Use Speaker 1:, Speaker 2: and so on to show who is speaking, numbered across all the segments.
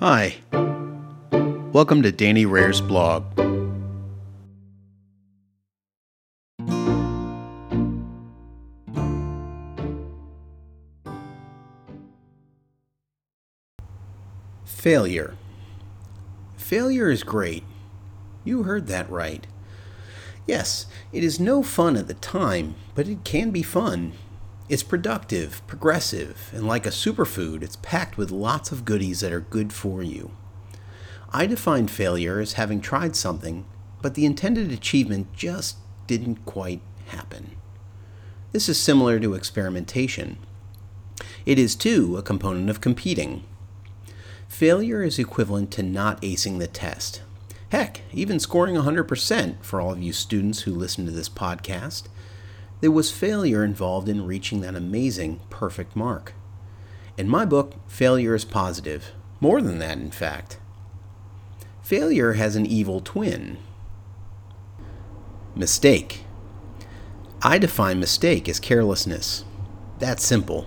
Speaker 1: Hi. Welcome to Danny Rehr's blog. Failure. Failure is great. You heard that right. Yes, it is no fun at the time, but it can be fun. It's productive, progressive, and like a superfood, it's packed with lots of goodies that are good for you. I define failure as having tried something, but the intended achievement just didn't quite happen. This is similar to experimentation. It is, too, a component of competing. Failure is equivalent to not acing the test. Heck, even scoring 100% for all of you students who listen to this podcast. There was failure involved in reaching that amazing perfect mark. In my book, failure is positive. More than that, in fact. Failure has an evil twin mistake. I define mistake as carelessness. That's simple.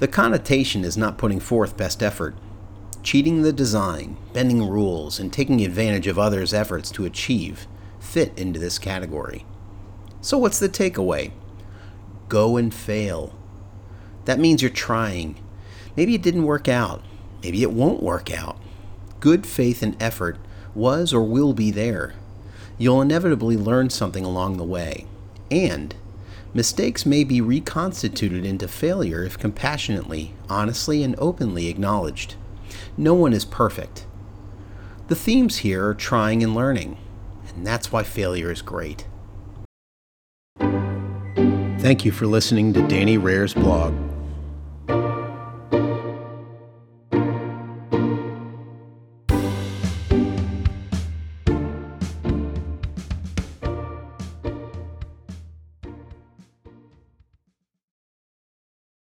Speaker 1: The connotation is not putting forth best effort. Cheating the design, bending rules, and taking advantage of others' efforts to achieve fit into this category. So, what's the takeaway? Go and fail. That means you're trying. Maybe it didn't work out. Maybe it won't work out good faith and effort was or will be there. You'll inevitably learn something along the way. And mistakes may be reconstituted into failure if compassionately, honestly, and openly acknowledged. No one is perfect. The themes here are trying and learning, and that's why failure is great. Thank you for listening to Danny Rehr's blog.